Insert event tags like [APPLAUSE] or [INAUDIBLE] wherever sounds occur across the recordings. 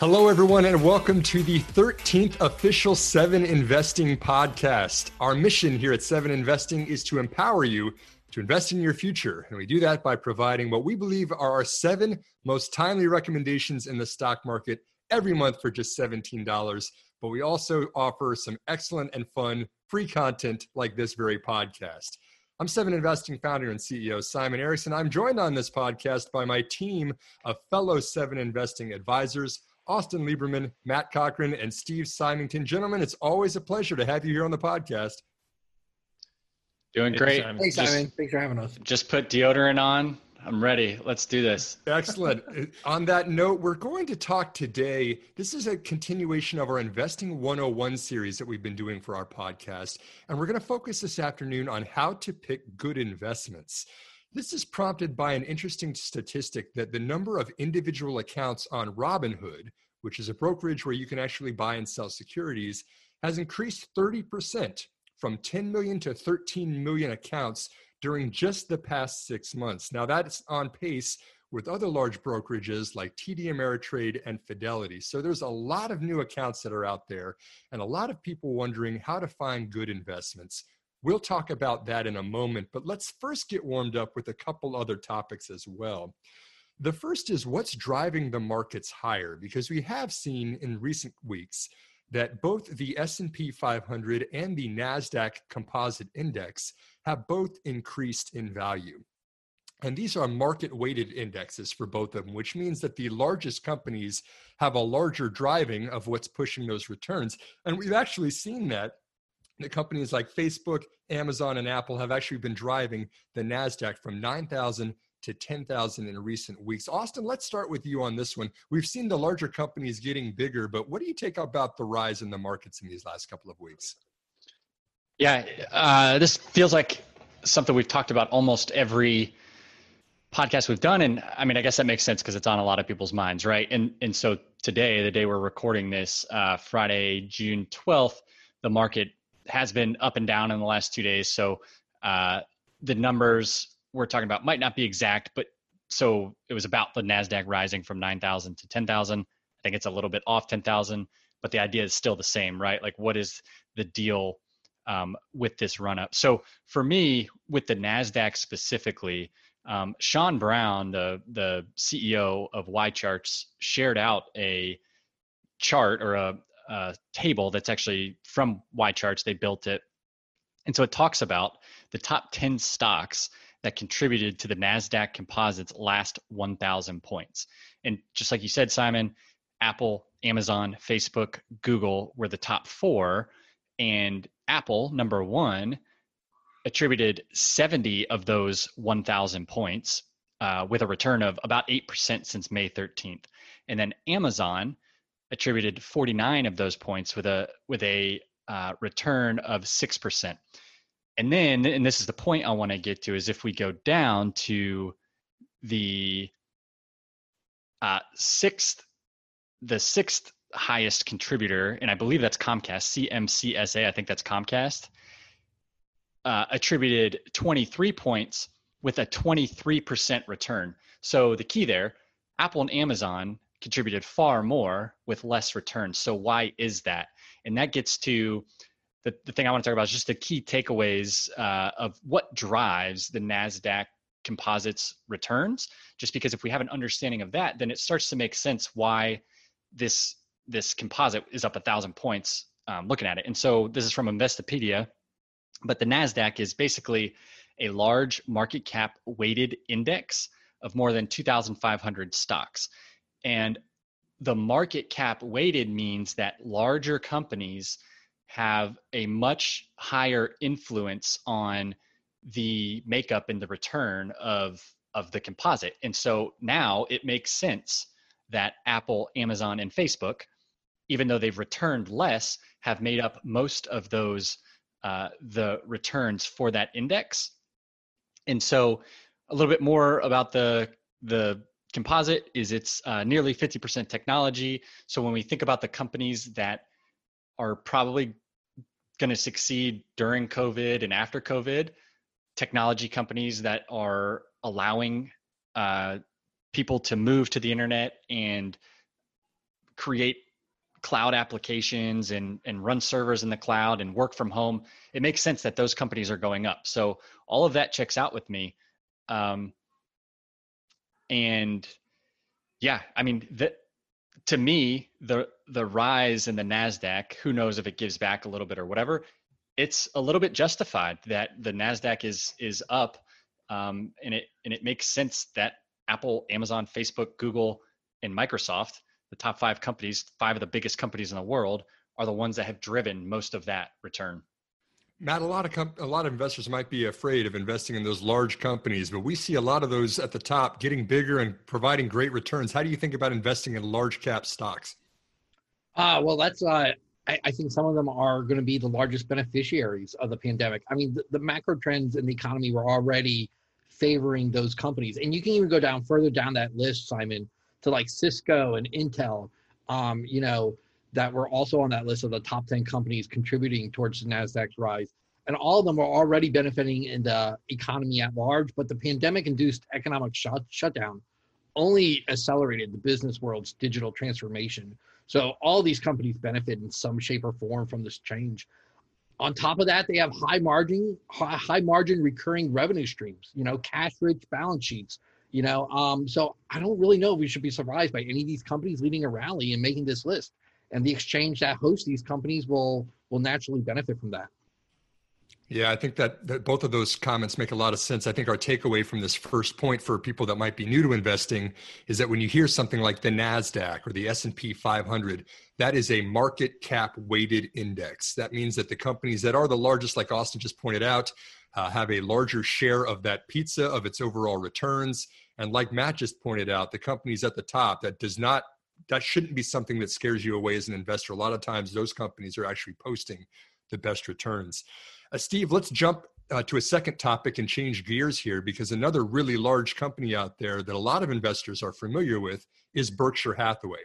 Hello, everyone, and welcome to the 13th official Seven Investing podcast. Our mission here at Seven Investing is to empower you to invest in your future. And we do that by providing what we believe are our seven most timely recommendations in the stock market every month for just $17. But we also offer some excellent and fun free content like this very podcast. I'm Seven Investing founder and CEO Simon Erickson. I'm joined on this podcast by my team of fellow Seven Investing advisors. Austin Lieberman, Matt Cochrane, and Steve Symington. Gentlemen, it's always a pleasure to have you here on the podcast. Doing great. Thanks, Simon. Thanks for having us. Just put deodorant on. I'm ready. Let's do this. Excellent. Uh, on that note, we're going to talk today. This is a continuation of our Investing 101 series that we've been doing for our podcast. And we're going to focus this afternoon on how to pick good investments. This is prompted by an interesting statistic that the number of individual accounts on Robinhood, which is a brokerage where you can actually buy and sell securities, has increased 30% from 10 million to 13 million accounts during just the past six months. Now, that's on pace with other large brokerages like TD Ameritrade and Fidelity. So there's a lot of new accounts that are out there and a lot of people wondering how to find good investments. We'll talk about that in a moment, but let's first get warmed up with a couple other topics as well. The first is what's driving the markets higher because we have seen in recent weeks that both the S&P 500 and the Nasdaq Composite Index have both increased in value. And these are market weighted indexes for both of them, which means that the largest companies have a larger driving of what's pushing those returns. And we've actually seen that the companies like Facebook, Amazon, and Apple have actually been driving the NASDAQ from 9,000 to 10,000 in recent weeks. Austin, let's start with you on this one. We've seen the larger companies getting bigger, but what do you take about the rise in the markets in these last couple of weeks? Yeah, uh, this feels like something we've talked about almost every podcast we've done and i mean i guess that makes sense because it's on a lot of people's minds right and and so today the day we're recording this uh, friday june 12th the market has been up and down in the last two days. So uh, the numbers we're talking about might not be exact, but so it was about the Nasdaq rising from nine thousand to ten thousand. I think it's a little bit off ten thousand, but the idea is still the same, right? Like, what is the deal um, with this run up? So for me, with the Nasdaq specifically, um, Sean Brown, the the CEO of YCharts, shared out a chart or a, uh, table that's actually from YCharts. They built it. And so it talks about the top 10 stocks that contributed to the NASDAQ composite's last 1,000 points. And just like you said, Simon, Apple, Amazon, Facebook, Google were the top four. And Apple, number one, attributed 70 of those 1,000 points uh, with a return of about 8% since May 13th. And then Amazon attributed 49 of those points with a with a uh, return of six percent. And then, and this is the point I want to get to, is if we go down to the uh, sixth, the sixth highest contributor, and I believe that's Comcast, CMCSA. I think that's Comcast. Uh, attributed 23 points with a 23% return. So the key there, Apple and Amazon contributed far more with less returns. So why is that? And that gets to the, the thing I want to talk about is just the key takeaways uh, of what drives the NASDAQ composites returns. Just because if we have an understanding of that, then it starts to make sense why this this composite is up a thousand points um, looking at it. And so this is from Investopedia, but the NASDAQ is basically a large market cap weighted index of more than 2,500 stocks. And the market cap weighted means that larger companies have a much higher influence on the makeup and the return of of the composite. And so now it makes sense that Apple, Amazon, and Facebook, even though they've returned less, have made up most of those uh, the returns for that index. And so a little bit more about the the composite is it's uh, nearly 50% technology. So when we think about the companies that are probably going to succeed during COVID and after COVID. Technology companies that are allowing uh, people to move to the internet and create cloud applications and and run servers in the cloud and work from home it makes sense that those companies are going up so all of that checks out with me um, and yeah i mean the, to me the the rise in the nasdaq who knows if it gives back a little bit or whatever it's a little bit justified that the nasdaq is is up um, and it and it makes sense that apple amazon facebook google and microsoft the top five companies, five of the biggest companies in the world, are the ones that have driven most of that return. Matt, a lot of a lot of investors might be afraid of investing in those large companies, but we see a lot of those at the top getting bigger and providing great returns. How do you think about investing in large cap stocks? Uh, well, that's uh, I, I, think some of them are going to be the largest beneficiaries of the pandemic. I mean, the, the macro trends in the economy were already favoring those companies, and you can even go down further down that list, Simon to like Cisco and Intel, um, you know, that were also on that list of the top 10 companies contributing towards the NASDAQ's rise. And all of them are already benefiting in the economy at large, but the pandemic induced economic shut, shutdown only accelerated the business world's digital transformation. So all these companies benefit in some shape or form from this change. On top of that, they have high margin, high margin recurring revenue streams, you know, cash rich balance sheets you know um, so i don't really know if we should be surprised by any of these companies leading a rally and making this list and the exchange that hosts these companies will will naturally benefit from that yeah, I think that, that both of those comments make a lot of sense. I think our takeaway from this first point for people that might be new to investing is that when you hear something like the Nasdaq or the S&P 500, that is a market cap weighted index. That means that the companies that are the largest like Austin just pointed out uh, have a larger share of that pizza of its overall returns and like Matt just pointed out, the companies at the top that does not that shouldn't be something that scares you away as an investor. A lot of times those companies are actually posting the best returns. Uh, Steve, let's jump uh, to a second topic and change gears here because another really large company out there that a lot of investors are familiar with is Berkshire Hathaway.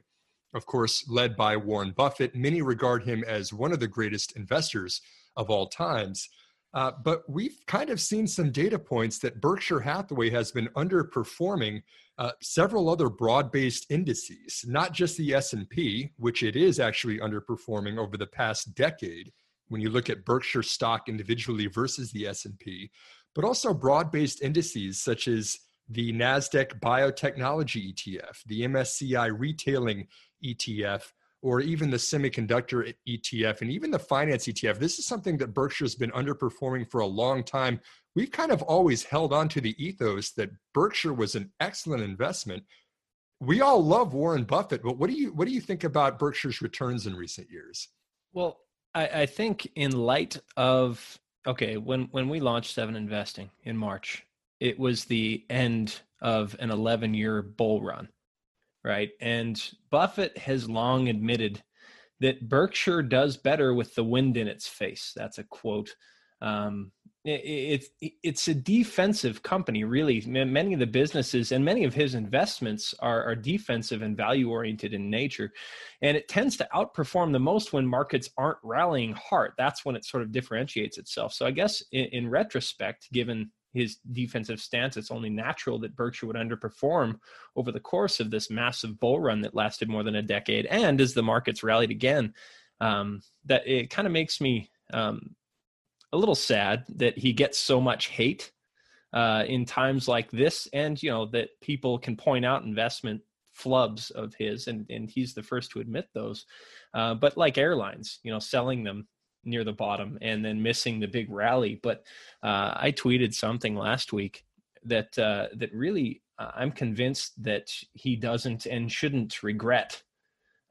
Of course, led by Warren Buffett. Many regard him as one of the greatest investors of all times. Uh, but we've kind of seen some data points that Berkshire Hathaway has been underperforming uh, several other broad-based indices, not just the S&P, which it is actually underperforming over the past decade, when you look at Berkshire stock individually versus the S&P, but also broad-based indices such as the Nasdaq Biotechnology ETF, the MSCI Retailing ETF, or even the semiconductor ETF and even the finance ETF. This is something that Berkshire's been underperforming for a long time. We've kind of always held on to the ethos that Berkshire was an excellent investment. We all love Warren Buffett, but what do you what do you think about Berkshire's returns in recent years? Well, I, I think in light of okay, when when we launched Seven Investing in March, it was the end of an 11 year bull run, right? And Buffett has long admitted that Berkshire does better with the wind in its face. That's a quote um, it's it's a defensive company really. Many of the businesses and many of his investments are, are defensive and value oriented in nature. And it tends to outperform the most when markets aren't rallying hard. That's when it sort of differentiates itself. So i guess in, in retrospect given his defensive stance it's only natural that berkshire would underperform over the course of this massive bull run that lasted more than a decade. And as the markets rallied again um, that it kind of makes me um, a little sad that he gets so much hate uh, in times like this, and you know that people can point out investment flubs of his, and and he's the first to admit those. Uh, but like airlines, you know, selling them near the bottom and then missing the big rally. But uh, I tweeted something last week that uh, that really uh, I'm convinced that he doesn't and shouldn't regret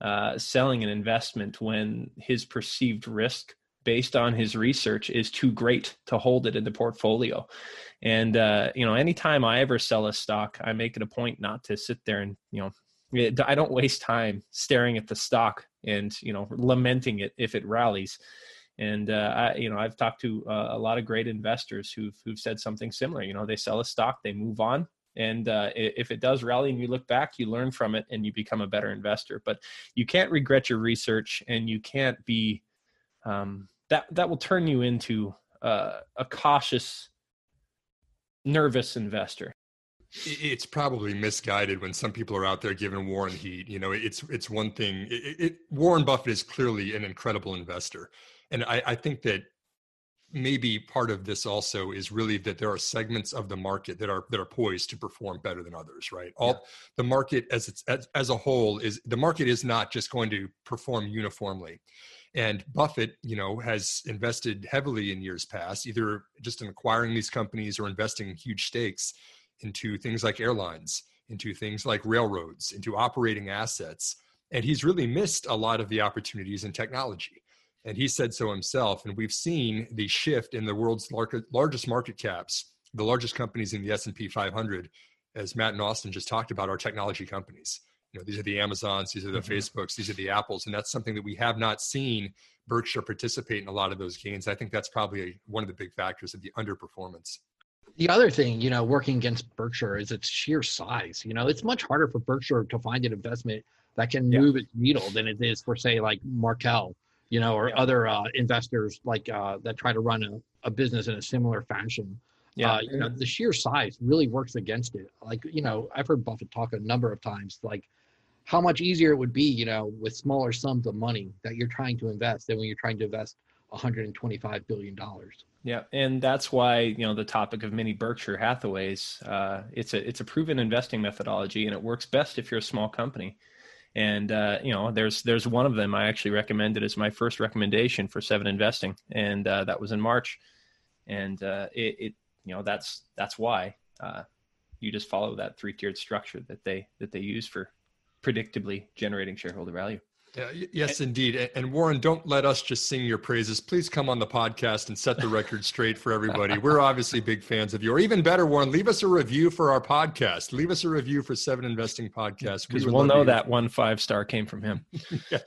uh, selling an investment when his perceived risk based on his research is too great to hold it in the portfolio. And uh, you know anytime i ever sell a stock i make it a point not to sit there and you know i don't waste time staring at the stock and you know lamenting it if it rallies. And uh, I, you know i've talked to uh, a lot of great investors who've who've said something similar. You know they sell a stock they move on and uh, if it does rally and you look back you learn from it and you become a better investor. But you can't regret your research and you can't be um, that that will turn you into uh, a cautious, nervous investor. It's probably misguided when some people are out there giving Warren heat. You know, it's it's one thing. It, it, Warren Buffett is clearly an incredible investor, and I, I think that maybe part of this also is really that there are segments of the market that are that are poised to perform better than others right all yeah. the market as it's as, as a whole is the market is not just going to perform uniformly and buffett you know has invested heavily in years past either just in acquiring these companies or investing huge stakes into things like airlines into things like railroads into operating assets. And he's really missed a lot of the opportunities in technology. And he said so himself. And we've seen the shift in the world's largest market caps the largest companies in the s&p 500 as matt and austin just talked about are technology companies you know these are the amazons these are the mm-hmm. facebooks these are the apples and that's something that we have not seen berkshire participate in a lot of those gains i think that's probably one of the big factors of the underperformance the other thing, you know, working against Berkshire is its sheer size. You know, it's much harder for Berkshire to find an investment that can yeah. move its needle than it is for, say, like Markel you know, or yeah. other uh, investors like uh, that try to run a, a business in a similar fashion. Yeah, uh, you know, the sheer size really works against it. Like, you know, I've heard Buffett talk a number of times, like how much easier it would be, you know, with smaller sums of money that you're trying to invest than when you're trying to invest 125 billion dollars. Yeah, and that's why you know the topic of mini Berkshire Hathaways. Uh, it's a it's a proven investing methodology, and it works best if you're a small company and uh, you know there's there's one of them i actually recommended as my first recommendation for seven investing and uh, that was in march and uh, it, it, you know that's that's why uh, you just follow that three tiered structure that they that they use for predictably generating shareholder value yeah, yes, indeed. And Warren, don't let us just sing your praises. Please come on the podcast and set the record straight for everybody. We're [LAUGHS] obviously big fans of you. Or even better, Warren, leave us a review for our podcast. Leave us a review for Seven Investing Podcast. Because we will know that one five star came from him. [LAUGHS] yeah.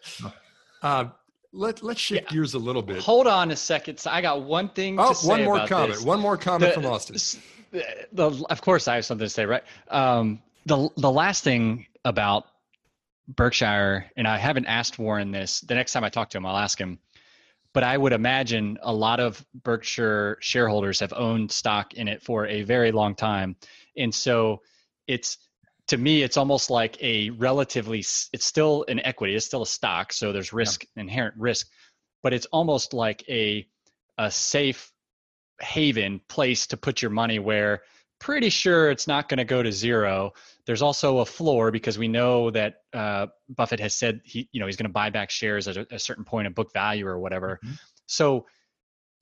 uh, let, let's shift yeah. gears a little bit. Hold on a second. So I got one thing oh, one more comment. This. One more comment the, from Austin. The, the, of course, I have something to say, right? Um, the, the last thing about Berkshire, and I haven't asked Warren this. The next time I talk to him, I'll ask him. But I would imagine a lot of Berkshire shareholders have owned stock in it for a very long time, and so it's to me it's almost like a relatively it's still an equity, it's still a stock, so there's risk, yeah. inherent risk, but it's almost like a a safe haven place to put your money where pretty sure it's not going to go to zero. There's also a floor because we know that uh, Buffett has said he, you know, he's going to buy back shares at a, a, certain point of book value or whatever. Mm-hmm. So,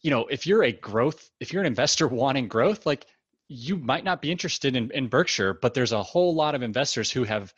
you know, if you're a growth, if you're an investor [LAUGHS] wanting growth, like you might not be interested in, in Berkshire, but there's a whole lot of investors who have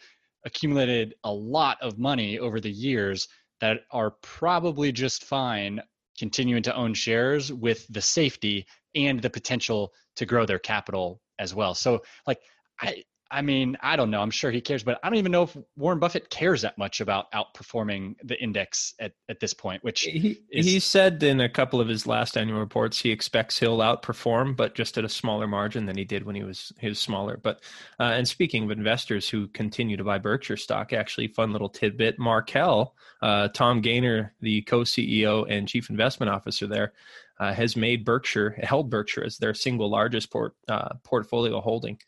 accumulated a lot of money over the years that are probably just fine continuing to own shares with the safety and the potential to grow their capital as well. So like I I mean, I don't know. I'm sure he cares, but I don't even know if Warren Buffett cares that much about outperforming the index at, at this point, which he, is... he said in a couple of his last annual reports he expects he'll outperform, but just at a smaller margin than he did when he was he was smaller. But uh, and speaking of investors who continue to buy Berkshire stock, actually, fun little tidbit: Markel, uh, Tom Gaynor, the co-CEO and chief investment officer there, uh, has made Berkshire held Berkshire as their single largest port, uh, portfolio holding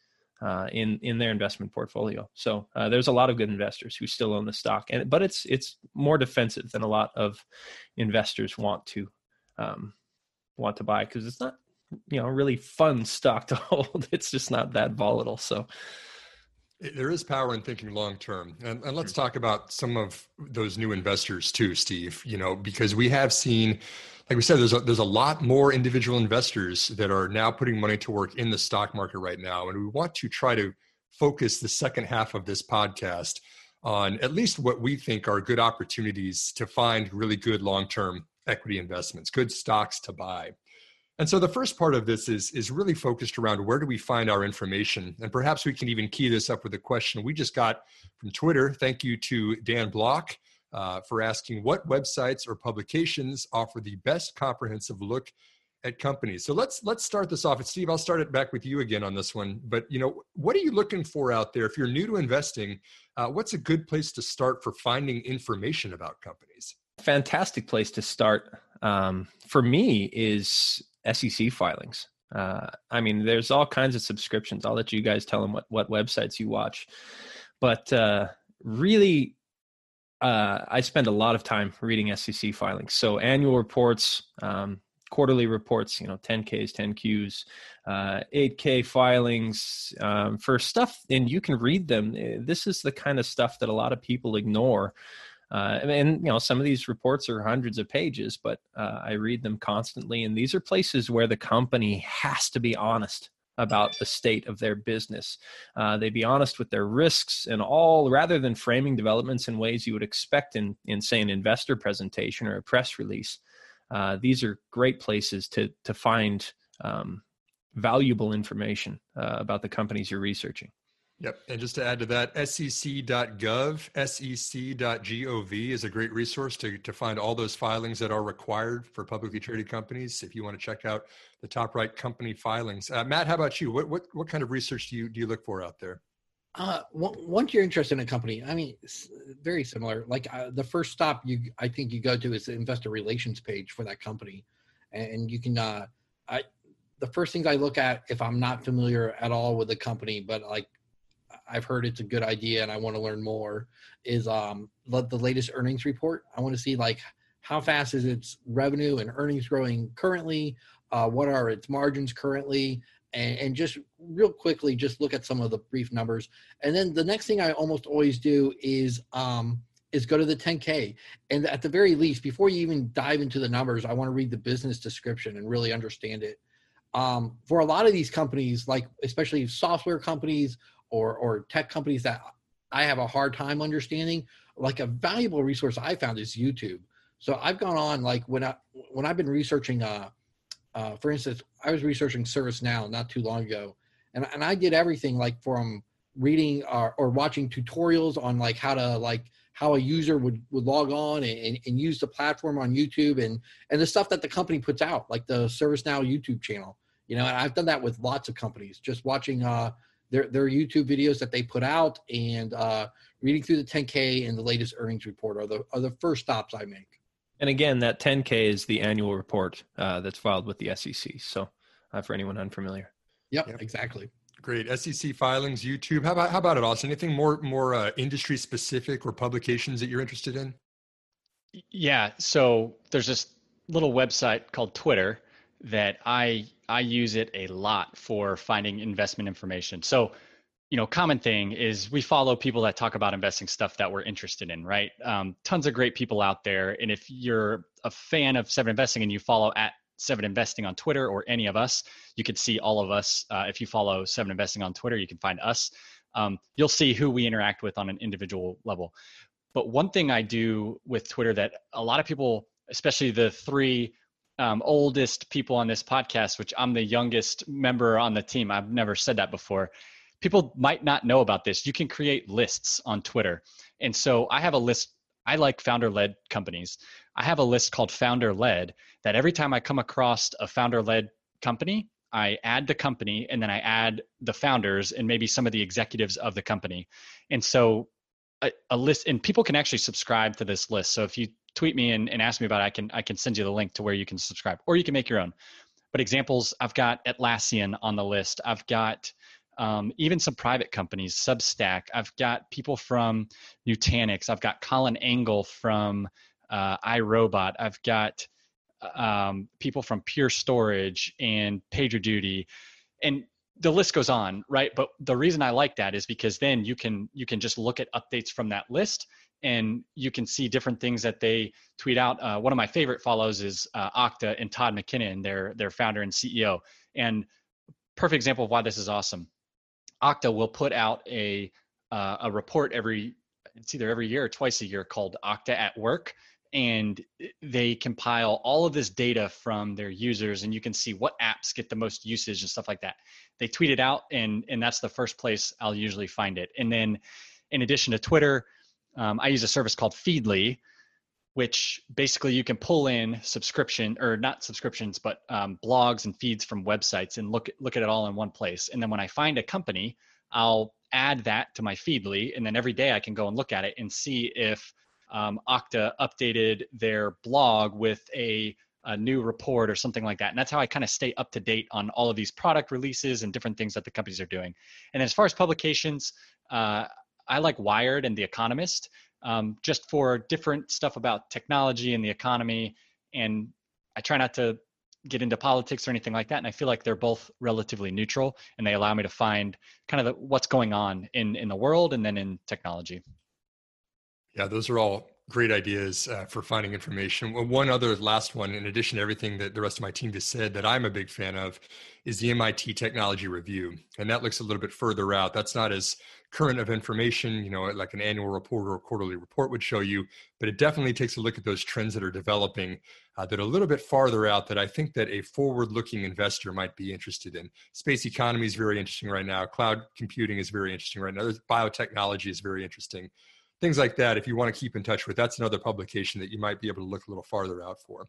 uh, in in their investment portfolio. So uh, there's a lot of good investors who still own the stock, and but it's it's more defensive than a lot of investors want to um, want to buy because it's not you know really fun stock to [LAUGHS] hold. It's just not that volatile. So there is power in thinking long term. And, and, let's talk about some of those new investors too, Steve, you know, because we have seen, like we said, there's a, there's a lot more individual investors that are now putting money to work in the stock market right now. And we want to try to focus the second half of this podcast on at least what we think are good opportunities to find really good long term equity investments, good stocks to buy. And so the first part of this is, is really focused around where do we find our information? And perhaps we can even key this up with a question we just got from Twitter. Thank you to Dan Block uh, for asking what websites or publications offer the best comprehensive look at companies. So let's let's start this off. And Steve, I'll start it back with you again on this one. But you know, what are you looking for out there? If you're new to investing, uh, what's a good place to start for finding information about companies? fantastic place to start um, for me is SEC filings. Uh, I mean, there's all kinds of subscriptions. I'll let you guys tell them what what websites you watch, but uh, really, uh, I spend a lot of time reading SEC filings. So annual reports, um, quarterly reports, you know, 10Ks, 10Qs, uh, 8K filings um, for stuff, and you can read them. Eh, this is the kind of stuff that a lot of people ignore uh, and you know, some of these reports are hundreds of pages, but uh, I read them constantly. And these are places where the company has to be honest about the state of their business. Uh, they be honest with their risks and all, rather than framing developments in ways you would expect in, in say, an investor presentation or a press release. Uh, these are great places to to find um, valuable information uh, about the companies you're researching. Yep. And just to add to that, sec.gov, sec.gov is a great resource to, to find all those filings that are required for publicly traded companies. If you want to check out the top right company filings. Uh, Matt, how about you? What, what, what kind of research do you, do you look for out there? Uh, once you're interested in a company, I mean, very similar. Like uh, the first stop you, I think you go to is the investor relations page for that company, and you can. Uh, I the first things I look at if I'm not familiar at all with the company, but like I've heard it's a good idea and I want to learn more is um the latest earnings report. I want to see like how fast is its revenue and earnings growing currently? Uh, what are its margins currently? And, and just real quickly, just look at some of the brief numbers. And then the next thing I almost always do is um, is go to the 10K. And at the very least, before you even dive into the numbers, I want to read the business description and really understand it. Um, for a lot of these companies, like especially software companies or or tech companies that I have a hard time understanding, like a valuable resource I found is YouTube. So I've gone on like when I when I've been researching uh uh for instance, I was researching ServiceNow not too long ago. And and I did everything like from reading or, or watching tutorials on like how to like how a user would, would log on and, and use the platform on YouTube and and the stuff that the company puts out, like the ServiceNow YouTube channel. You know, and I've done that with lots of companies, just watching uh their their YouTube videos that they put out and uh, reading through the 10K and the latest earnings report are the are the first stops I make. And again, that 10K is the annual report uh, that's filed with the SEC. So uh, for anyone unfamiliar. Yep, yep, exactly. Great. SEC filings, YouTube. How about how about it, Austin? Anything more more uh, industry specific or publications that you're interested in? Yeah. So there's this little website called Twitter that I I use it a lot for finding investment information. So, you know, common thing is we follow people that talk about investing stuff that we're interested in, right? Um, tons of great people out there, and if you're a fan of Seven Investing and you follow at Seven Investing on Twitter or any of us, you can see all of us. Uh, if you follow Seven Investing on Twitter, you can find us. Um, you'll see who we interact with on an individual level. But one thing I do with Twitter that a lot of people, especially the three um, oldest people on this podcast, which I'm the youngest member on the team. I've never said that before. People might not know about this. You can create lists on Twitter. And so I have a list. I like founder led companies. I have a list called founder led that every time I come across a founder led company, I add the company and then I add the founders and maybe some of the executives of the company. And so a, a, list and people can actually subscribe to this list. So if you tweet me and, and ask me about it, I can I can send you the link to where you can subscribe, or you can make your own. But examples, I've got Atlassian on the list. I've got um, even some private companies, Substack. I've got people from Nutanix. I've got Colin Angle from uh, iRobot. I've got um, people from Pure Storage and PagerDuty, and the list goes on, right? But the reason I like that is because then you can you can just look at updates from that list and you can see different things that they tweet out. Uh, one of my favorite follows is uh, Okta and Todd McKinnon, their their founder and CEO. And perfect example of why this is awesome. Okta will put out a uh, a report every it's either every year or twice a year called Okta at Work, and they compile all of this data from their users, and you can see what apps get the most usage and stuff like that. They tweet it out, and and that's the first place I'll usually find it. And then, in addition to Twitter um, I use a service called Feedly, which basically you can pull in subscription or not subscriptions, but um, blogs and feeds from websites and look look at it all in one place. And then when I find a company, I'll add that to my Feedly, and then every day I can go and look at it and see if um, Okta updated their blog with a a new report or something like that. And that's how I kind of stay up to date on all of these product releases and different things that the companies are doing. And as far as publications, uh, I like Wired and The Economist um, just for different stuff about technology and the economy. And I try not to get into politics or anything like that. And I feel like they're both relatively neutral and they allow me to find kind of the, what's going on in, in the world and then in technology. Yeah, those are all great ideas uh, for finding information. One other last one, in addition to everything that the rest of my team just said, that I'm a big fan of, is the MIT Technology Review, and that looks a little bit further out. That's not as current of information, you know, like an annual report or a quarterly report would show you, but it definitely takes a look at those trends that are developing uh, that are a little bit farther out that I think that a forward-looking investor might be interested in. Space economy is very interesting right now. Cloud computing is very interesting right now. Biotechnology is very interesting things like that if you want to keep in touch with that's another publication that you might be able to look a little farther out for.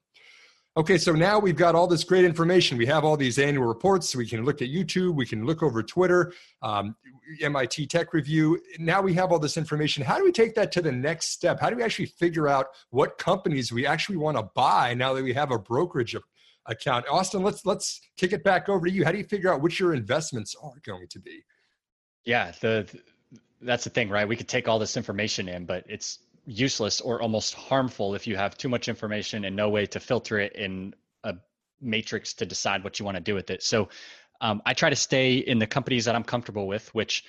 Okay so now we've got all this great information. We have all these annual reports so we can look at youtube we can look over twitter um, mit tech review. Now we have all this information. How do we take that to the next step? How do we actually figure out what companies we actually want to buy now that we have a brokerage account? Austin let's let's kick it back over to you. How do you figure out which your investments are going to be? Yeah the that's the thing, right? We could take all this information in, but it's useless or almost harmful if you have too much information and no way to filter it in a matrix to decide what you want to do with it. So um, I try to stay in the companies that I'm comfortable with, which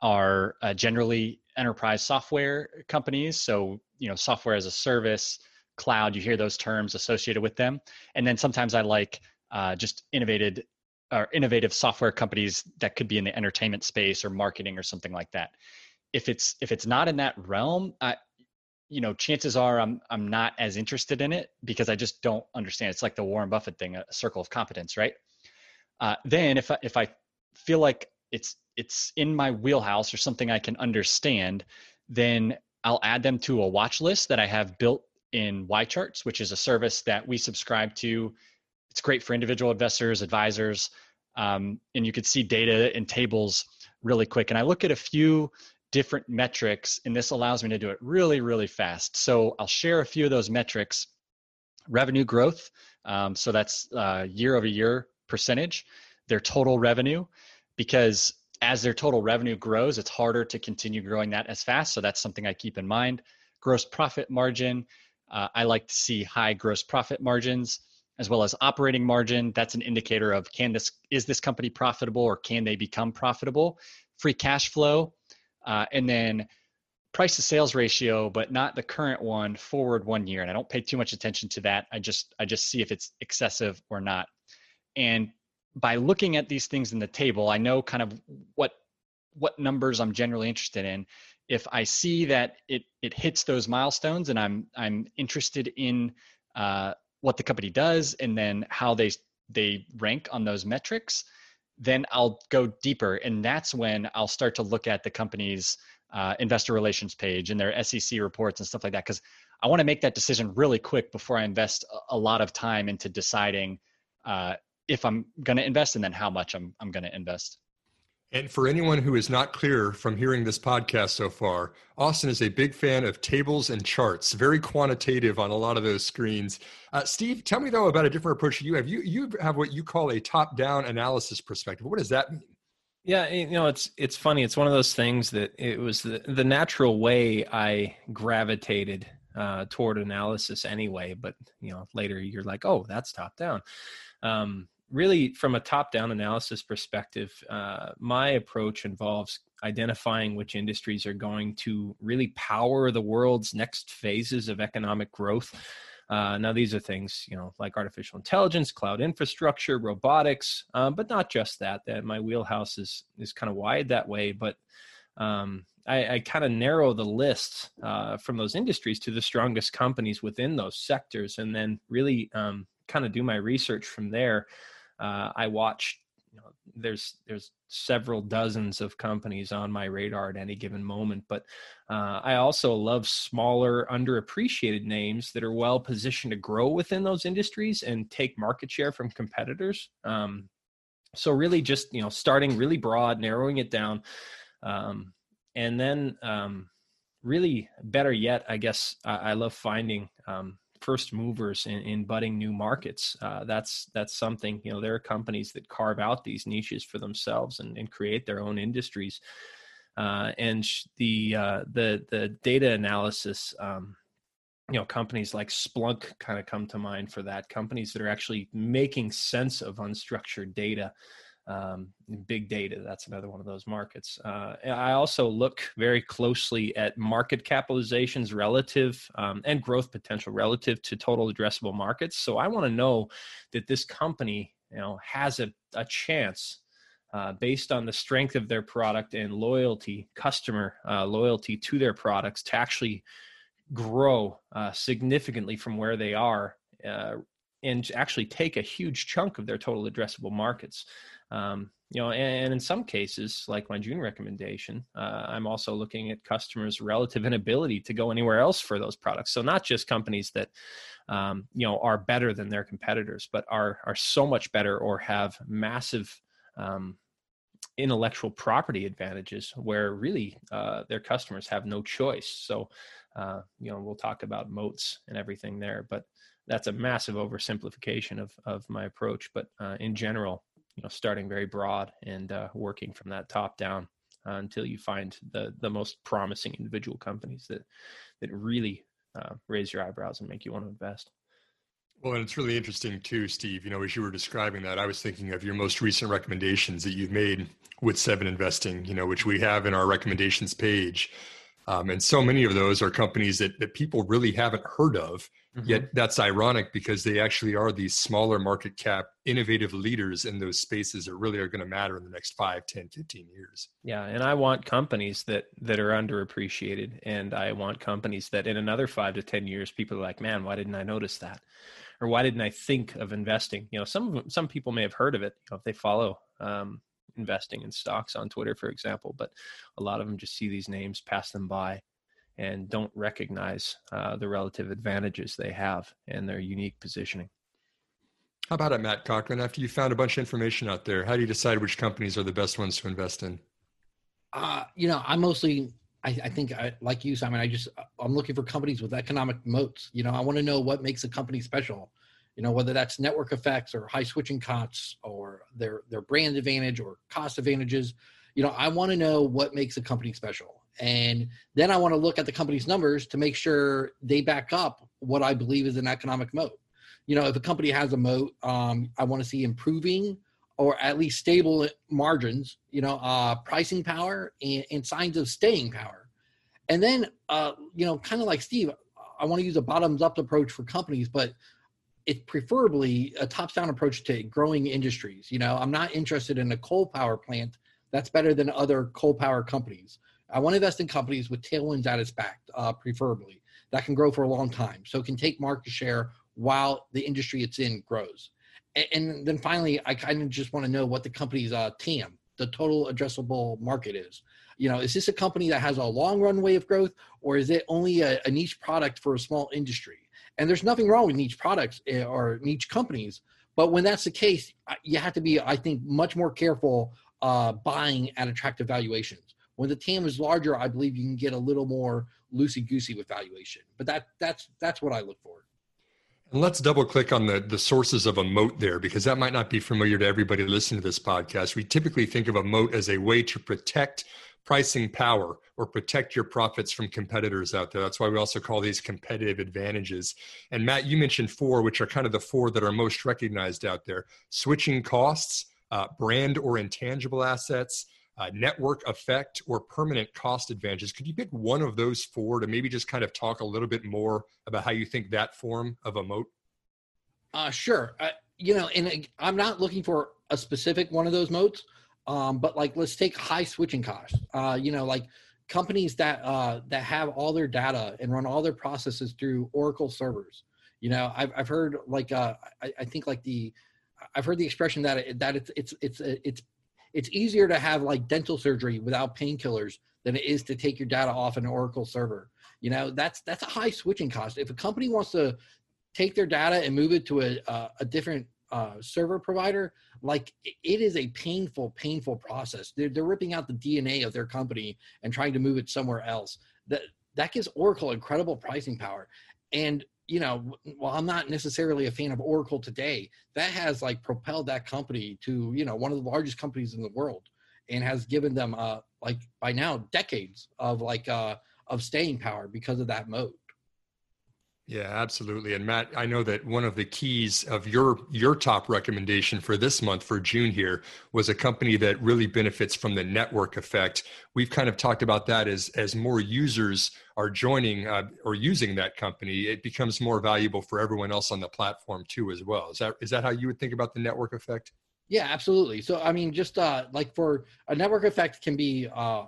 are uh, generally enterprise software companies. So, you know, software as a service, cloud, you hear those terms associated with them. And then sometimes I like uh, just innovated or innovative software companies that could be in the entertainment space or marketing or something like that. If it's if it's not in that realm, I, you know, chances are I'm I'm not as interested in it because I just don't understand. It's like the Warren Buffett thing, a circle of competence, right? Uh, then if I, if I feel like it's it's in my wheelhouse or something I can understand, then I'll add them to a watch list that I have built in YCharts, which is a service that we subscribe to it's great for individual investors, advisors, um, and you could see data and tables really quick. And I look at a few different metrics, and this allows me to do it really, really fast. So I'll share a few of those metrics. Revenue growth, um, so that's uh, year over year percentage, their total revenue, because as their total revenue grows, it's harder to continue growing that as fast. So that's something I keep in mind. Gross profit margin, uh, I like to see high gross profit margins as well as operating margin. That's an indicator of can this is this company profitable or can they become profitable? Free cash flow, uh, and then price to sales ratio, but not the current one forward one year. And I don't pay too much attention to that. I just I just see if it's excessive or not. And by looking at these things in the table, I know kind of what what numbers I'm generally interested in. If I see that it it hits those milestones and I'm I'm interested in uh, what the company does and then how they they rank on those metrics then i'll go deeper. And that's when i'll start to look at the company's uh, investor relations page and their sec reports and stuff like that because i want to make that decision really quick before i invest a lot of time into deciding uh, if i'm going to invest and then how much i'm, I'm going to invest and for anyone who is not clear from hearing this podcast so far, Austin is a big fan of tables and charts, very quantitative on a lot of those screens. Uh, Steve, tell me though about a different approach you have. You you have what you call a top-down analysis perspective. What does that mean? Yeah, you know, it's it's funny. It's one of those things that it was the the natural way I gravitated uh, toward analysis anyway. But you know, later you're like, oh, that's top down. Um, really from a top-down analysis perspective uh, my approach involves identifying which industries are going to really power the world's next phases of economic growth. Uh, now these are things you know like artificial intelligence cloud infrastructure robotics uh, but not just that that my wheelhouse is is kind of wide that way. But um, I, I kind of narrow the list uh, from those industries to the strongest companies within those sectors, and then really um, kind of do my research from there uh, I watch. You know, there's there's several dozens of companies on my radar at any given moment, but uh, I also love smaller, underappreciated names that are well positioned to grow within those industries and take market share from competitors. Um, so really, just you know, starting really broad, narrowing it down, um, and then um, really better yet, I guess I, I love finding um, first movers in, in budding new markets. Uh, that's that's something you know. There are companies that carve out these niches for themselves and, and create their own industries. Uh, and the uh, the the data analysis. Um, you know companies like splunk kind of come to mind for that companies that are actually making sense of unstructured data um, big data that's another one of those markets. Uh, i also look very closely at market capitalizations relative um, and growth potential relative to total addressable markets. So i want to know that this company you know has a, a chance uh, based on the strength of their product and loyalty customer uh, loyalty to their products to actually grow uh, significantly from where they are uh, and actually take a huge chunk of their total addressable markets um, you know, and, and, in some cases, like my June recommendation, uh, I'm also looking at customers' relative [LAUGHS] inability to go anywhere else for those products. So not just companies that um, you know are better than their competitors, but are are so much better or have massive um, intellectual property advantages where really uh, their customers have no choice. So uh, you know we'll talk about moats and everything there, but that's a massive oversimplification of of my approach. But uh, in general, you know starting very broad and uh, working from that top down uh, until you find the the most promising individual companies that that really uh, raise your eyebrows and make you want to invest. Well, and it's really interesting too, Steve. You know, as you were describing that, I was thinking of your most recent recommendations that you've made with Seven Investing. You know, which we have in our recommendations page. Um, and so many of those are companies that, that people really haven't heard of. Mm-hmm. Yet that's ironic because they actually are these smaller market cap, innovative leaders in those spaces that really are going to matter in the next 5, 10, 15 years. Yeah. And I want companies that, that are underappreciated. And I want companies that in another five to 10 years, people are like, man, why didn't I notice that? Or why didn't I think of investing? You know, some, of them, some people may have heard of it, you know, if they follow um, investing in stocks on Twitter, for example, but a lot of them just see these names, pass them by, and don't recognize uh, the relative advantages they have and their unique positioning. How about it, Matt Cochrane? After you found a bunch of information out there, how do you decide which companies are the best ones to invest in? Uh, you know, I mostly, I, I think, I, like you, Simon. I just, I'm looking for companies with economic moats. You know, I want to know what makes a company special you know whether that's network effects or high switching costs or their their brand advantage or cost advantages you know i want to know what makes a company special and then i want to look at the company's numbers to make sure they back up what i believe is an economic moat you know if a company has a moat um, i want to see improving or at least stable margins you know uh, pricing power and, and signs of staying power and then uh, you know kind of like steve i want to use a bottoms up approach for companies but it's preferably a top down approach to growing industries. You know, I'm not interested in a coal power plant that's better than other coal power companies. I want to invest in companies with tailwinds at its back, uh, preferably that can grow for a long time, so it can take market share while the industry it's in grows. And, and then finally, I kind of just want to know what the company's uh, TAM, the total addressable market, is. You know, is this a company that has a long runway of growth, or is it only a, a niche product for a small industry? And there's nothing wrong with niche products eh, or niche companies. But when that's the case, you have to be, I think, much more careful uh, buying at attractive valuations. When the TAM is larger, I believe you can get a little more loosey goosey with valuation. But that that's that's what I look for. And let's double click on the the sources of a moat there because that might not be familiar to everybody listening to this podcast. We typically think of a moat as a way to protect pricing power or protect your profits from competitors out there. That's why we also call these competitive advantages. And Matt, you mentioned four, which are kind of the four that are most recognized out there switching costs, uh, brand or intangible assets. Uh, network effect or permanent cost advantages. Could you pick one of those four to maybe just kind of talk a little bit more about how you think that form of a moat? Uh, sure. Uh, you know, and I'm not looking for a specific one of those moats. Um, but like, let's take high switching costs. Uh, you know, like companies that uh, that have all their data and run all their processes through Oracle servers. You know, I've I've heard like uh, I, I think like the I've heard the expression that it, that it's it's it's it's it's easier to have like dental surgery without painkillers than it is to take your data off an Oracle server. You know, that's that's a high switching cost. If a company wants to take their data and move it to a a, a different uh, server provider, like it is a painful, painful process. They're, they're ripping out the DNA of their company and trying to move it somewhere else. That that gives Oracle incredible pricing power. And you know, while I'm not necessarily a fan of Oracle today, that has like propelled that company to, you know, one of the largest companies in the world and has given them uh like by now decades of like uh of staying power because of that moat. Yeah, absolutely. And Matt, I know that one of the keys of your your top recommendation for this month for June here was a company that really benefits from the network effect. We've kind of talked about that as as more users are joining uh, or using that company, it becomes more valuable for everyone else on the platform too as well. Is that is that how you would think about the network effect? Yeah, absolutely. So I mean, just uh, like for a network effect can be uh,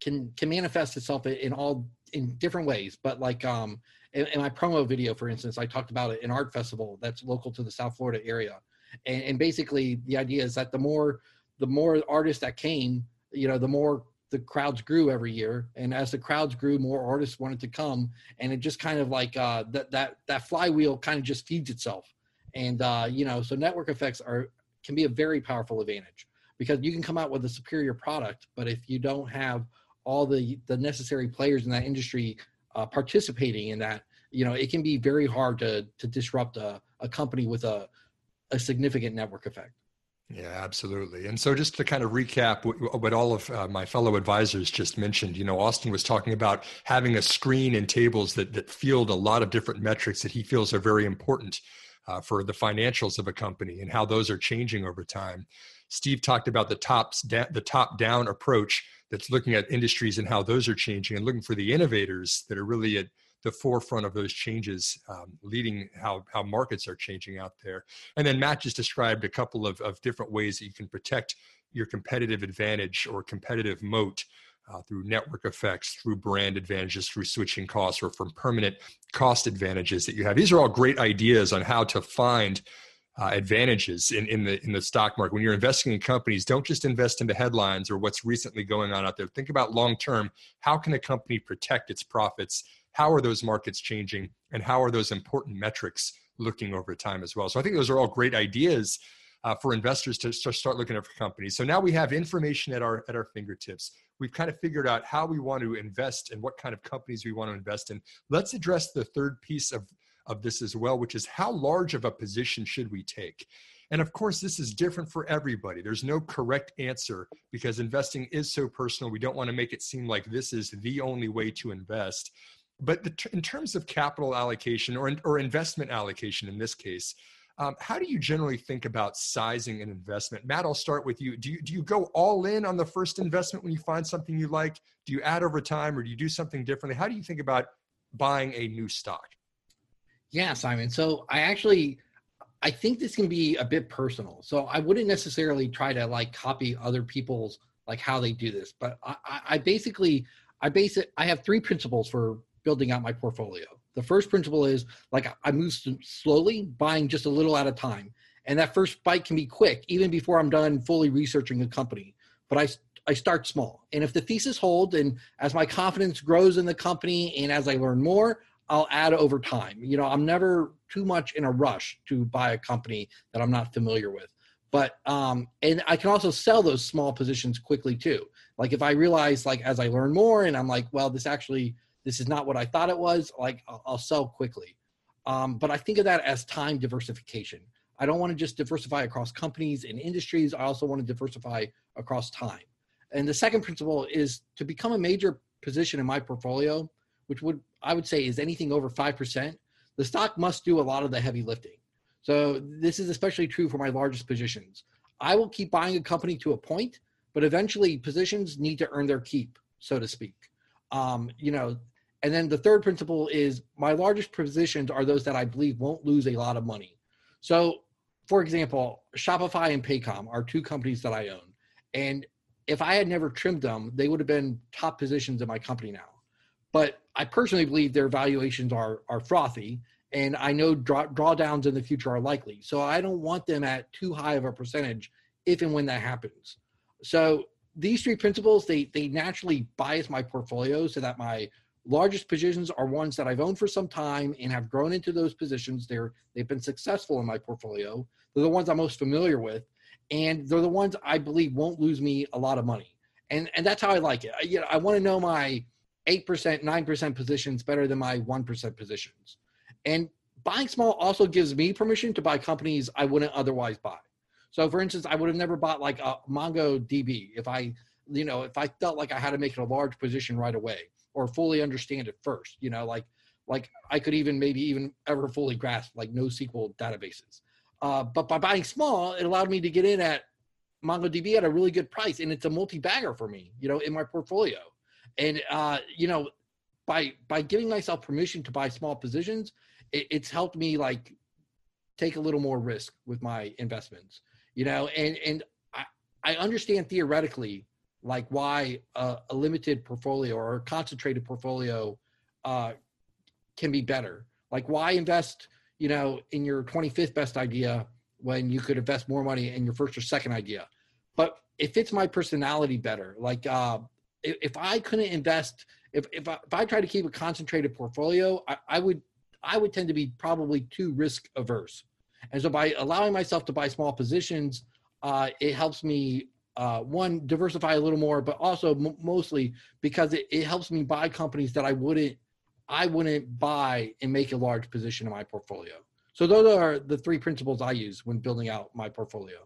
can can manifest itself in all in different ways, but like um in, in, my promo video, for instance, I talked about an art festival that's local to the South Florida area, and, and basically the idea is that the more the more artists that came, you know, the more the crowds grew every year, and as the crowds grew, more artists wanted to come, and it just kind of like uh, that that that flywheel kind of just feeds itself, and uh, you know, so network effects are can be a very powerful advantage because you can come out with a superior product, but if you don't have all the the necessary players in that industry uh, participating in that, you know, it can be very hard to to disrupt a, a company with a a significant network effect. Yeah, absolutely. And so, just to kind of recap what, what all of uh, my fellow advisors just mentioned, you know, Austin was talking about having a screen and tables that that field a lot of different metrics that he feels are very important uh, for the financials of a company and how those are changing over time. Steve talked about the tops da- the top down approach that's looking at industries and how those are changing and looking for the innovators that are really at the forefront of those changes, um, leading how, how markets are changing out there. And then Matt just described a couple of, of different ways that you can protect your competitive advantage or competitive moat uh, through network effects, through brand advantages, through switching costs, or from permanent cost advantages that you have. These are all great ideas on how to find uh, advantages in, in the in the stock market. When you're investing in companies, don't just invest in the headlines or what's recently going on out there. Think about long term. How can a company protect its profits? How are those markets changing, and how are those important metrics looking over time as well? So I think those are all great ideas uh, for investors to start looking at for companies. So now we have information at our at our fingertips. We've kind of figured out how we want to invest and what kind of companies we want to invest in. Let's address the third piece of of this as well, which is how large of a position should we take? And of course, this is different for everybody. There's no correct answer because investing is so personal. We don't want to make it seem like this is the only way to invest. But the, in terms of capital allocation or, or investment allocation in this case, um, how do you generally think about sizing an investment? Matt, I'll start with you. Do, you. do you go all in on the first investment when you find something you like? Do you add over time or do you do something differently? How do you think about buying a new stock? Yeah, Simon. So I actually I think this can be a bit personal. So I wouldn't necessarily try to like copy other people's like how they do this, but I, I basically I base it. I have three principles for building out my portfolio. The first principle is like I move slowly, buying just a little at a time, and that first bite can be quick, even before I'm done fully researching a company. But I I start small, and if the thesis holds, and as my confidence grows in the company, and as I learn more, I'll add over time. You know, I'm never too much in a rush to buy a company that I'm not familiar with. But um, and I can also sell those small positions quickly too. Like if I realize, like as I learn more, and I'm like, well, this actually this is not what I thought it was. Like I'll, I'll sell quickly. Um, but I think of that as time diversification. I don't want to just diversify across companies and industries. I also want to diversify across time. And the second principle is to become a major position in my portfolio which would I would say is anything over 5%, the stock must do a lot of the heavy lifting. So this is especially true for my largest positions. I will keep buying a company to a point, but eventually positions need to earn their keep, so to speak. Um, you know, and then the third principle is my largest positions are those that I believe won't lose a lot of money. So, for example, Shopify and Paycom are two companies that I own. And if I had never trimmed them, they would have been top positions in my company now. But I personally believe their valuations are are frothy, and I know draw, drawdowns in the future are likely. So I don't want them at too high of a percentage if and when that happens. So these three principles they they naturally bias my portfolio so that my largest positions are ones that I've owned for some time and have grown into those positions. They're they've been successful in my portfolio. They're the ones I'm most familiar with, and they're the ones I believe won't lose me a lot of money. And and that's how I like it. I, you know, I want to know my 8%, 9% positions better than my 1% positions. And buying small also gives me permission to buy companies I wouldn't otherwise buy. So, for instance, I would have never bought like a MongoDB if I, you know, if I felt like I had to make it a large position right away or fully understand it first. You know, like like I could even maybe even ever fully grasp like NoSQL databases. Uh, but by buying small, it allowed me to get in at MongoDB at a really good price, and it's a multi-bagger for me, you know, in my portfolio. And uh, you know, by by giving myself permission to buy small positions, it, it's helped me like take a little more risk with my investments, you know. And and I I understand theoretically like why a, a limited portfolio or a concentrated portfolio uh, can be better. Like why invest, you know, in your 25th best idea when you could invest more money in your first or second idea. But it fits my personality better. Like uh, if, I couldn't invest, if if I, if I try to keep a concentrated portfolio, I, I would I would tend to be probably too risk averse. And so by allowing myself to buy small positions, uh, it helps me uh, one diversify a little more, but also m- mostly because it, it helps me buy companies that I wouldn't I wouldn't buy and make a large position in my portfolio. So those are the three principles I use when building out my portfolio.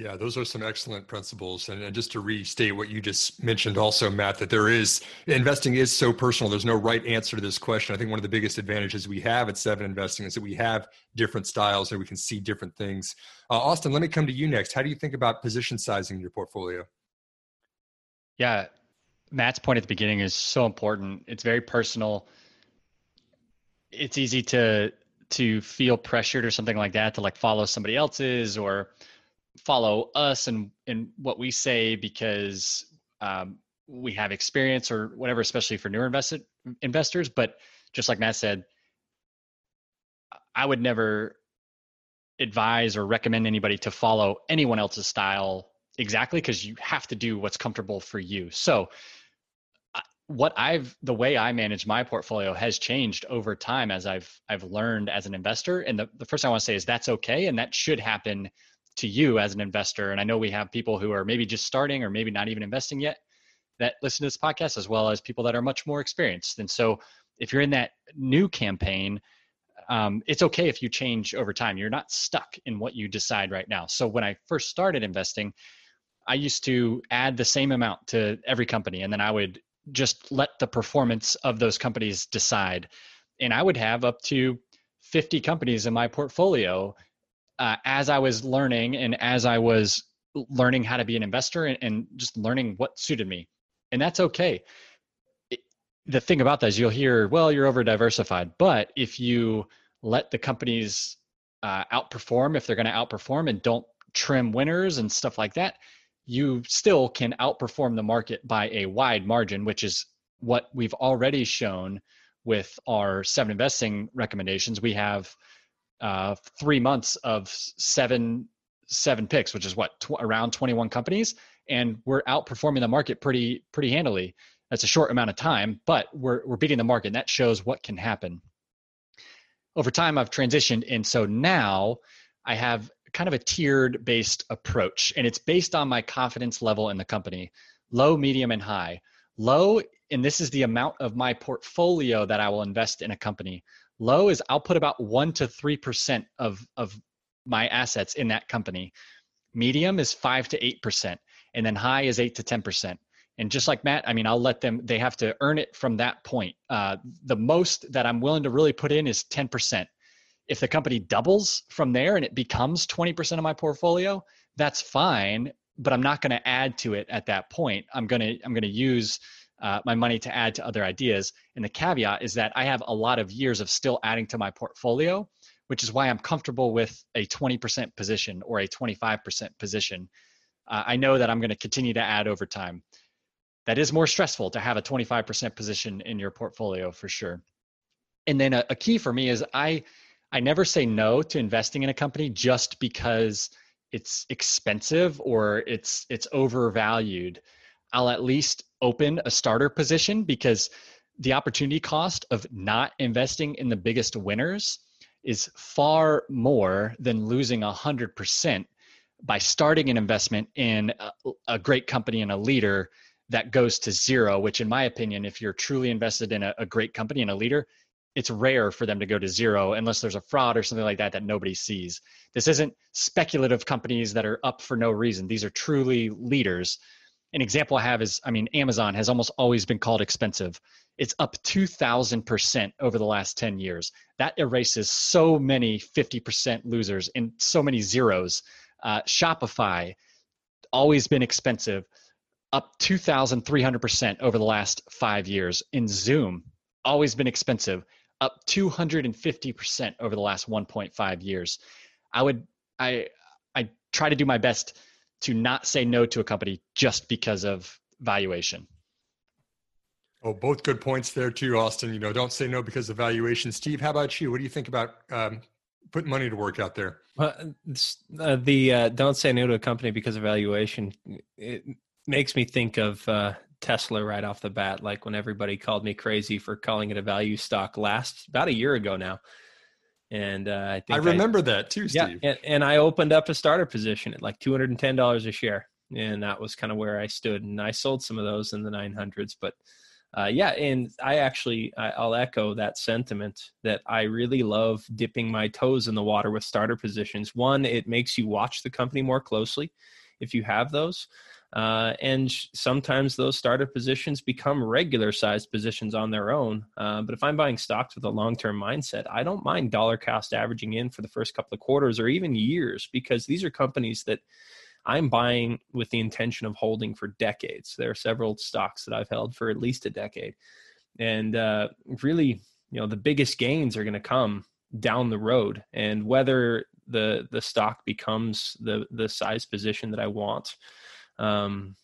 Yeah, those are some excellent principles. And, and, just to restate what you just mentioned, also, Matt, that there is investing is so personal. There's no right answer to this question. I think one of the biggest advantages we have at Seven Investing is that we have different styles and we can see different things. Uh, Austin, let me come to you next. How do you think about position sizing in your portfolio? Yeah, Matt's point at the beginning is so important. It's very personal it's easy to to feel pressured or something like that to like follow somebody else's or follow us and and what we say because um, we have experience or whatever, especially for newer invested investors. But just like Matt said, I would never advise or recommend anybody to follow anyone else's style exactly because you have to do what's comfortable for you. So what I've the way I manage my portfolio has changed over time as I've I've learned as an investor. And the, the first thing I want to say is that's okay and that should happen to you as an investor. And I know we have people who are maybe just starting or maybe not even investing yet that listen to this podcast, as well as people that are much more experienced. And so if you're in that new campaign, um, it's okay if you change over time. You're not stuck in what you decide right now. So when I first started investing, I used to add the same amount to every company and then I would just let the performance of those companies decide. And I would have up to 50 companies in my portfolio uh, as I was learning and as I was learning how to be an investor and, and just learning what suited me. And that's okay. It, the thing about that is you'll hear, well, you're over diversified. But if you let the companies uh, outperform, if they're going to outperform and don't trim winners and stuff like that, you still can outperform the market by a wide margin, which is what we've already shown with our seven investing recommendations. We have uh, three months of seven seven picks, which is what tw- around 21 companies, and we're outperforming the market pretty pretty handily. That's a short amount of time, but we're we're beating the market. And that shows what can happen. Over time, I've transitioned, and so now I have kind of a tiered based approach and it's based on my confidence level in the company low medium and high low and this is the amount of my portfolio that i will invest in a company low is i'll put about 1 to 3% of of my assets in that company. Medium is 5 to 8% and then high is 8 to 10% and just like matt i mean i'll let them they have to earn it from that point. Uh, the most that i'm willing to really put in is 10% if the company doubles from there and it becomes 20% of my portfolio, that's fine, but I'm not going to add to it at that point. I'm to I'm going to use uh, my money to add to other ideas. And the caveat is that I have a lot of years of still adding to my portfolio, which is why I'm comfortable with a 20% position or a 25% position. Uh, I know that I'm going to continue to add over time. That is more stressful to have a 25% position in your portfolio for sure. And then a, a key for me is I I never say no to investing in a company just because it's expensive or it's it's overvalued. I'll at least open a starter position because the opportunity cost of not investing in the biggest winners is far more than losing 100% by starting an investment in a, a, great company and a leader that goes to zero, which, in my opinion, if you're truly invested in a, a great company and a leader, it's rare for them to go to zero unless there's a fraud or something like that that nobody sees. This isn't speculative companies that are up for no reason. These are truly leaders. An example I have is I mean, Amazon has almost always been called expensive. It's up 2,000% over the last 10 years. That erases so many 50% losers and so many zeros. Uh, Shopify, always been expensive, up 2,300% over the last five years. In Zoom, always been expensive, up 250% over the last 1.5 years. I would I I try to do my best to not say no to a company just because of valuation. Oh, both good points there too, Austin. You know, don't say no because of valuation. Steve, how about you? What do you think about um, putting money to work out there? Well, uh, the uh, don't say no to a company because of valuation. It makes me think of uh, Tesla right off the bat, like when everybody called me crazy for calling it a value stock last about a year ago now. And uh, I think I remember I, that too, Steve. Yeah, and, and I opened up a starter position at like two hundred and ten dollars a share, and that was kind of where I stood. And I sold some of those in the nine hundreds, but uh, yeah, and I actually I'll echo that sentiment that I really love dipping my toes in the water with starter positions. One, it makes you watch the company more closely if you have those. Uh, and sometimes those starter positions become regular sized positions on their own. Uh, but if I'm buying stocks with a long term mindset, I don't mind dollar cost averaging in for the first couple of quarters or even years because these are companies that I'm buying with the intention of holding for decades. There are several stocks that I've held for at least a decade. And uh, really, you know, the biggest gains are going to come down the road. And whether the the stock becomes the the size position that I want um,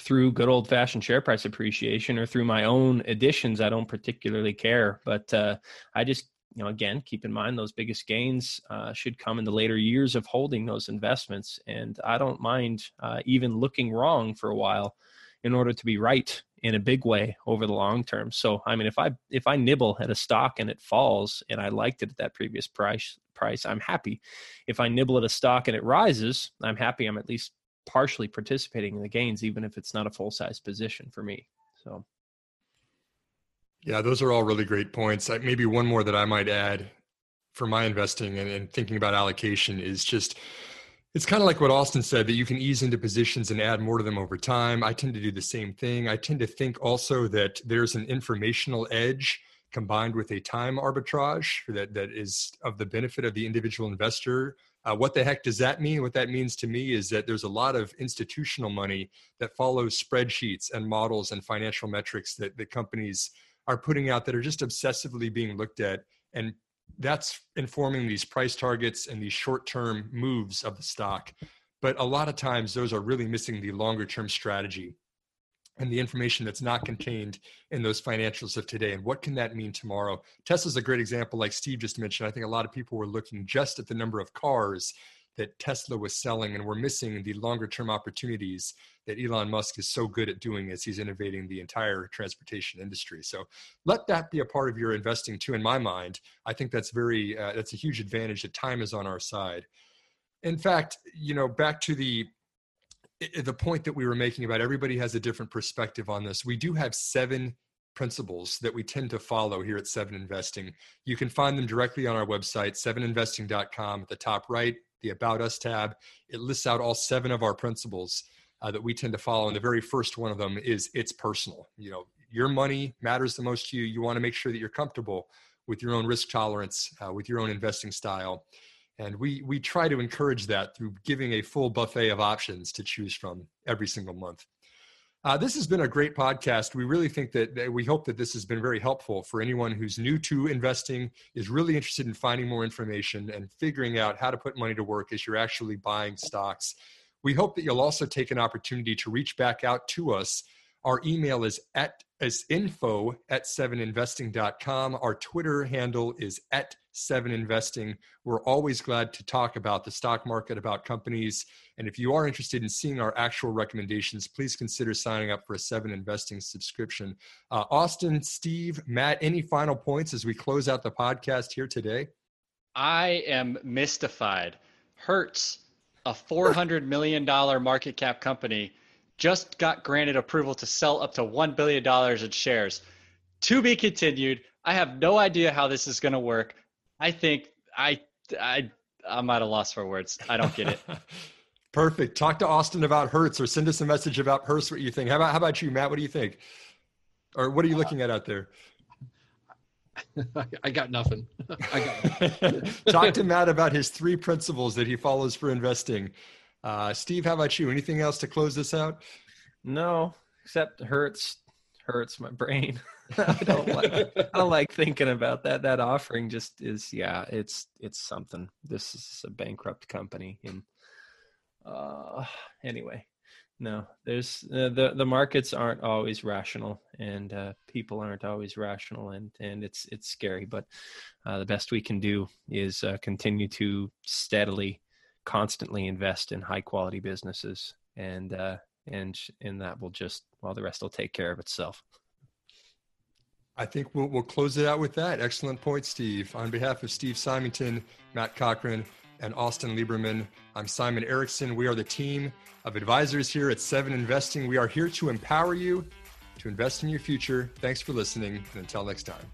through good old fashioned share price appreciation or through my own additions, I don't particularly care. But uh, I just, you know, again, keep in mind those biggest gains uh, should come in the later years of holding those investments. And I don't mind uh, even looking wrong for a while in order to be right in a big way over the long term. So I mean if I if I nibble at a stock and it falls and I liked it at that previous price price, I'm happy. If I nibble at a stock and it rises, I'm happy I'm at least partially participating in the gains, even if it's not a full size position for me. So, yeah, those are all really great points. Maybe one more that I might add for my investing and, and thinking about allocation is just it's kind of like what Austin said that you can ease into positions and add more to them over time. I tend to do the same thing. I tend to think also that there's an informational edge combined with a time arbitrage that, that is of the benefit of the individual investor uh, what the heck does that mean? What that means to me is that there's a lot of institutional money that follows spreadsheets and models and financial metrics that the companies are putting out that are just obsessively being looked at. And that's informing these price targets and these short term moves of the stock. But a lot of times, those are really missing the longer term strategy and the information that's not contained in those financials of today. And what can that mean tomorrow? Tesla's a great example, like Steve just mentioned. I think a lot of people were looking just at the number of cars that Tesla was selling, and we're missing the longer term opportunities that Elon Musk is so good at doing as he's innovating the entire transportation industry. So let that be a part of your investing too. In my mind, I think that's very uh, that's a huge advantage that time is on our side. In fact, you know, back to the the point that we were making about everybody has a different perspective on this. We do have seven principles that we tend to follow here at Seven Investing. You can find them directly on our website, seveninvesting.com. At the top right, the About Us tab, it lists out all seven of our principles uh, that we tend to follow. And the very first one of them is it's personal. You know, your money matters the most to you. You want to make sure that you're comfortable with your own risk tolerance, uh, with your own investing style and we we try to encourage that through giving a full buffet of options to choose from every single month. Uh, this has been a great podcast. We really think that, that, we hope that this has been very helpful for anyone who's new to investing is really interested in finding more information and figuring out how to put money to work as you're actually buying stocks. We hope that you'll also take an opportunity to reach back out to us. Our email is at is info at seveninvesting.com. Our Twitter handle is at seveninvesting. We're always glad to talk about the stock market, about companies. And if you are interested in seeing our actual recommendations, please consider signing up for a Seven Investing subscription. Uh, Austin, Steve, Matt, any final points as we close out the podcast here today? I am mystified. Hertz, a $400 million market cap company just got granted approval to sell up to $1 billion in shares. To be continued. I have no idea how this is going to work. I think I I I'm at a loss for words. I don't get it. [LAUGHS] Perfect. Talk to Austin about Hertz or send us a message about Hertz. What you think? How about how about you, Matt? What do you think? Or what are you looking at out there? [LAUGHS] I got nothing. [LAUGHS] I got nothing. Talk to Matt about his three principles that he follows for investing. Uh, Steve, how about you? Anything else to close this out? No, except hurts hurts my brain. [LAUGHS] [LAUGHS] I don't like I don't like thinking about that. That offering just is yeah, it's it's something. This is a bankrupt company and uh anyway. No, there's uh, the the markets aren't always rational and uh people aren't always rational and and it's it's scary, but uh the best we can do is uh continue to steadily constantly invest in high quality businesses and uh and and that will just well the rest will take care of itself I think we'll, we'll close it out with that. Excellent point, Steve. On behalf of Steve Symington, Matt Cochrane, and Austin Lieberman, I'm Simon Erickson. We are the team of advisors here at Seven Investing. We are here to empower you to invest in your future. Thanks for listening, and until next time.